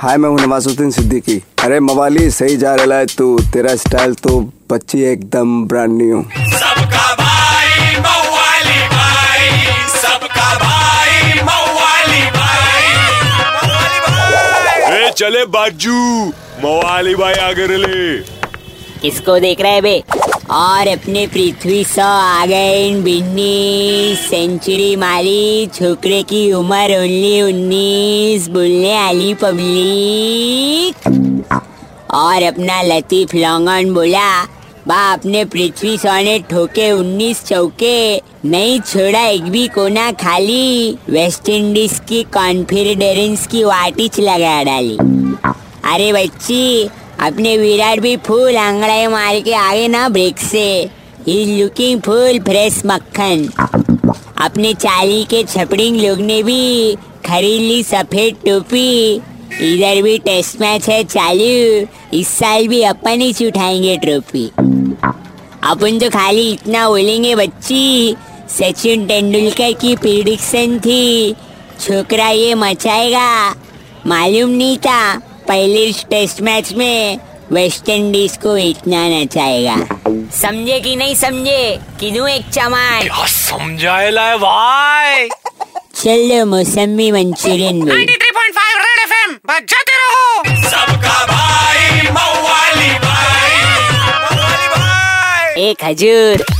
हाय मैं हूँ नवाजुद्दीन सिद्दीकी। अरे मवाली सही जा रहा है तू। तेरा स्टाइल तो बच्ची एकदम ब्रांड न्यू सबका भाई मवाली भाई। सबका भाई मवाली भाई। ए चले बाजू। मवाली भाई आगे ले किसको देख रहे बे? और अपने पृथ्वी सौ आ गए इन बिन्नी सेंचुरी मारी छोकरे की उम्र ओनली उन्नीस, बोलने आली पब्लिक। और अपना लतीफ लॉन्गन बोला, बा, अपने पृथ्वी सौ ने ठोके उन्नीस चौके, नहीं छोड़ा एक भी कोना खाली। वेस्ट इंडीज की कॉन्फिडेंस की वाटिच लगा डाली। अरे बच्ची अपने विराट भी फुल आंगड़ाई मार के आगे ना ब्रेक से। ही लुकिंग फुल फ्रेश मक्खन। अपने चाली के छपड़िंग लोग ने भी खरीद ली सफ़ेद टोपी। इधर भी टेस्ट मैच है चालू। इस साल भी अपन ही उठाएँगे ट्रॉफी अपन तो खाली इतना बोलेंगे, बच्ची। सचिन तेंदुलकर की प्रिडिक्शन थी। छोकरा ये मचाएगा। मालूम नहीं था। पहले टेस्ट मैच में वेस्ट इंडीज को इतना नचाएगा समझे कि नहीं समझे? किनू एक चमान क्या समझाएला है भाई? चलो मौसमी मंचूरियन बोल 93.5 रेड एफएम बजाते रहो। सबका भाई मवाली भाई। मवाली भाई एक हजूर